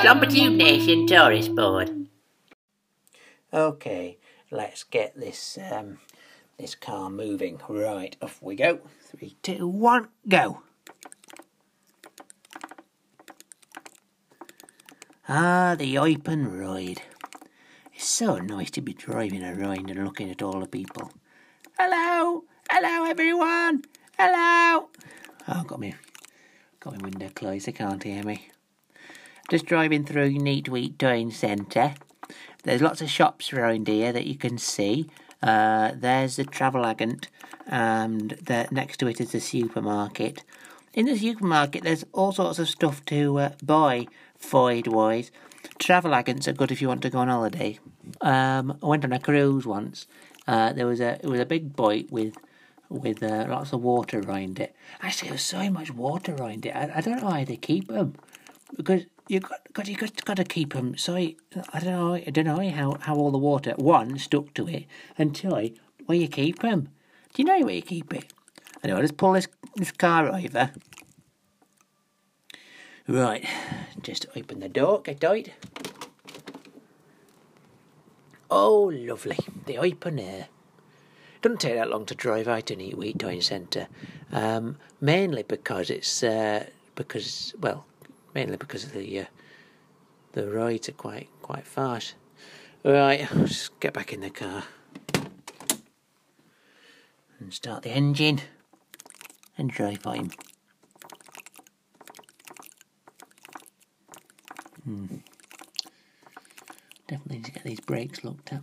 Slumpitude Nation Tourist Board. Okay, let's get this um, this car moving. Right, off we go. Three, two, one, go. Ah, the open ride. It's so nice to be driving around and looking at all the people. Hello, hello everyone, hello. Oh, got me, got my window closed. They can't hear me. Just driving through Neatweed Town Centre. There's lots of shops around here that you can see. Uh, there's the travel agent, and the, next to it is the supermarket. In the supermarket, there's all sorts of stuff to uh, buy food wise. Travel agents are good if you want to go on holiday. Um, I went on a cruise once. Uh, there was a it was a big boat with with uh, lots of water around it. Actually, there was so much water around it. I, I don't know how they keep them because you got, got you got, got to keep them. So I, I don't know. I don't know how, how all the water one stuck to it, and two where you keep them. Do you know where you keep it? Anyway, let's pull this this car over. Right, just open the door. Get tight. Oh, lovely. The open air. Doesn't take that long to drive out to Neatweed Town Centre, um, mainly because it's uh, because well, mainly because of the uh, the rides are quite quite fast. Right, just get back in the car and start the engine and drive home. Hmm. Definitely need to get these brakes looked at.